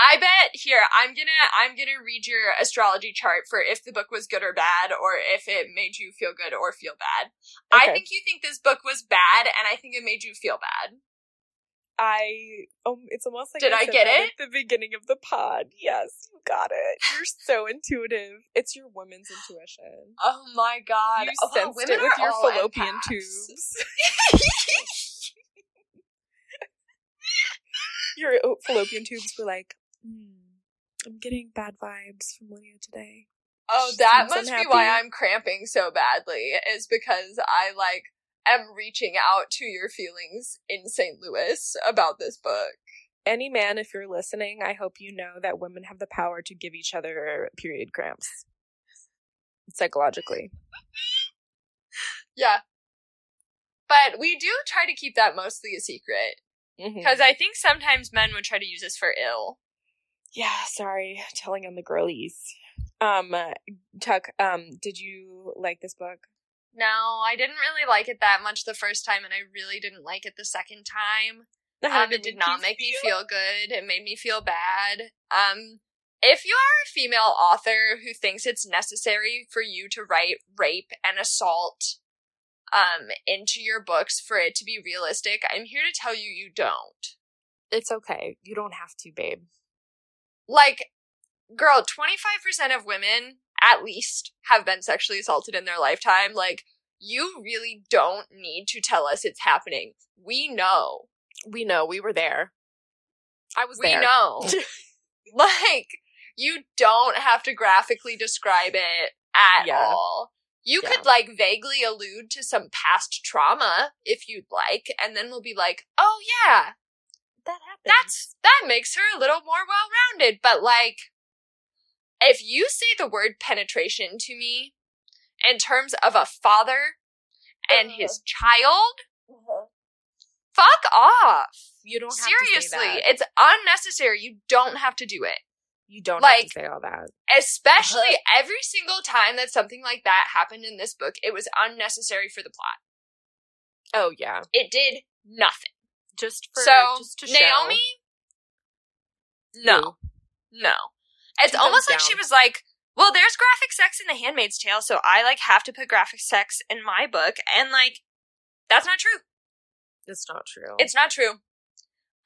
I bet here I'm gonna I'm gonna read your astrology chart for if the book was good or bad, or if it made you feel good or feel bad. I think you think this book was bad, and I think it made you feel bad. I um it's almost like Did I said get it? at the beginning of the pod. Yes, you got it. You're so intuitive. It's your woman's intuition. Oh my god! You Oh, sensed it with your fallopian empaths. tubes. Your uh, fallopian tubes were like, Hmm. I'm getting bad vibes from Lydia today. Oh, that must be why. I'm cramping so badly, is because I like am reaching out to your feelings in St. Louis about this book. Any man, if you're listening, I hope you know that women have the power to give each other period cramps. Psychologically. Yeah. But we do try to keep that mostly a secret. Mm-hmm. Because I think sometimes men would try to use this for ill. Yeah, sorry, telling on the girlies. Um, uh, Tuck, um, did you like this book? No, I didn't really like it that much the first time, and I really didn't like it the second time. Um, it did not make me feel good. It made me feel bad. Um, if you are a female author who thinks it's necessary for you to write rape and assault um into your books for it to be realistic, I'm here to tell you you don't. It's okay. You don't have to, babe. Like, girl, 25% of women at least have been sexually assaulted in their lifetime. Like, you really don't need to tell us it's happening. We know. We know. We were there. I was We there. know. like you don't have to graphically describe it at Yeah. all. You Yeah. could like vaguely allude to some past trauma if you'd like, and then we'll be like, "Oh yeah, That happened. that's that makes her a little more well-rounded." But like if you say the word penetration to me in terms of a father and uh-huh. his child, uh-huh. fuck off. you don't have Seriously, to say that. it's unnecessary. You don't have to do it. You don't Like- have to say all that. Especially uh-huh. every single time that something like that happened in this book, it was unnecessary for the plot. Oh yeah, It did nothing. Just for so just to Naomi, show. no, no. It's almost thumbs like she was like, "Well, there's graphic sex in The Handmaid's Tale, so I like have to put graphic sex in my book," and like, that's not true. It's not true. It's not true.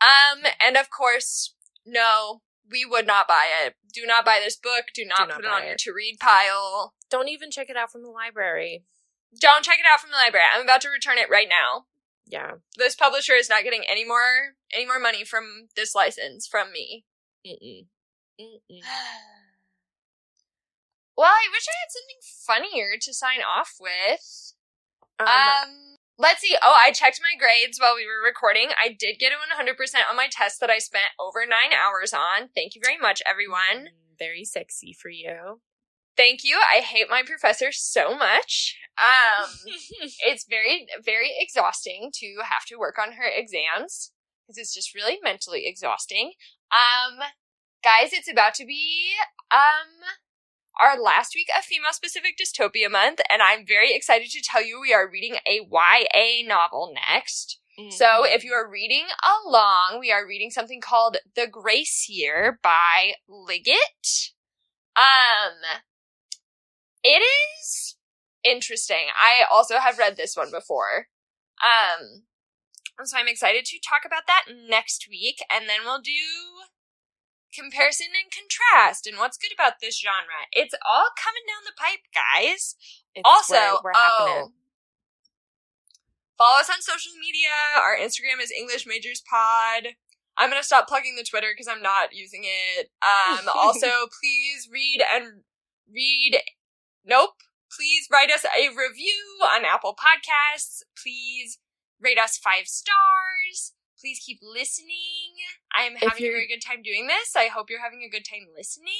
Um, and of course, no, we would not buy it. Do not buy this book. Do not, Do not put it on your to read pile. don't even check it out from the library. Don't check it out from the library. I'm about to return it right now. Yeah. This publisher is not getting any more any more money from this license from me. Mm-mm. Mm-mm. Well, I wish I had something funnier to sign off with. Um, Um, let's see. Oh, I checked my grades while we were recording. I did get a 100% on my test that I spent over nine hours on. Thank you very much, everyone. mm, very sexy for you. Thank you. I hate my professor so much. Um, it's very, very exhausting to have to work on her exams because it's just really mentally exhausting. Um, guys, it's about to be, um, our last week of female specific dystopia month, and I'm very excited to tell you we are reading a YA novel next. So, Mm-hmm. if you are reading along, we are reading something called The Grace Year by Liggett. Um, it is interesting. I also have read this one before. Um, so I'm excited to talk about that next week, and then we'll do comparison and contrast and what's good about this genre. It's all coming down the pipe, guys It's also, we're, we're oh, follow us on social media. Our Instagram is English Majors Pod. I'm gonna stop plugging the Twitter because I'm not using it. Um, also, please read and read. Nope. Please write us a review on Apple Podcasts. Please rate us five stars. Please keep listening. I'm having a very good time doing this. I hope you're having a good time listening.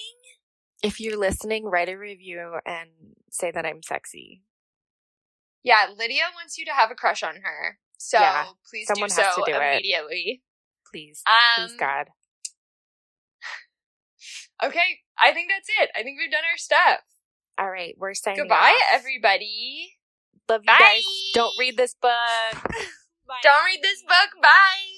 If you're listening, write a review and say that I'm sexy. Yeah, Lydia wants you to have a crush on her. So Yeah, please someone do has so to do it. immediately. Please, Um, please, God. Okay, I think that's it. I think we've done our stuff. All right, we're saying Goodbye, everybody. Love you guys. Bye. Don't read this book. Don't read this book. Bye.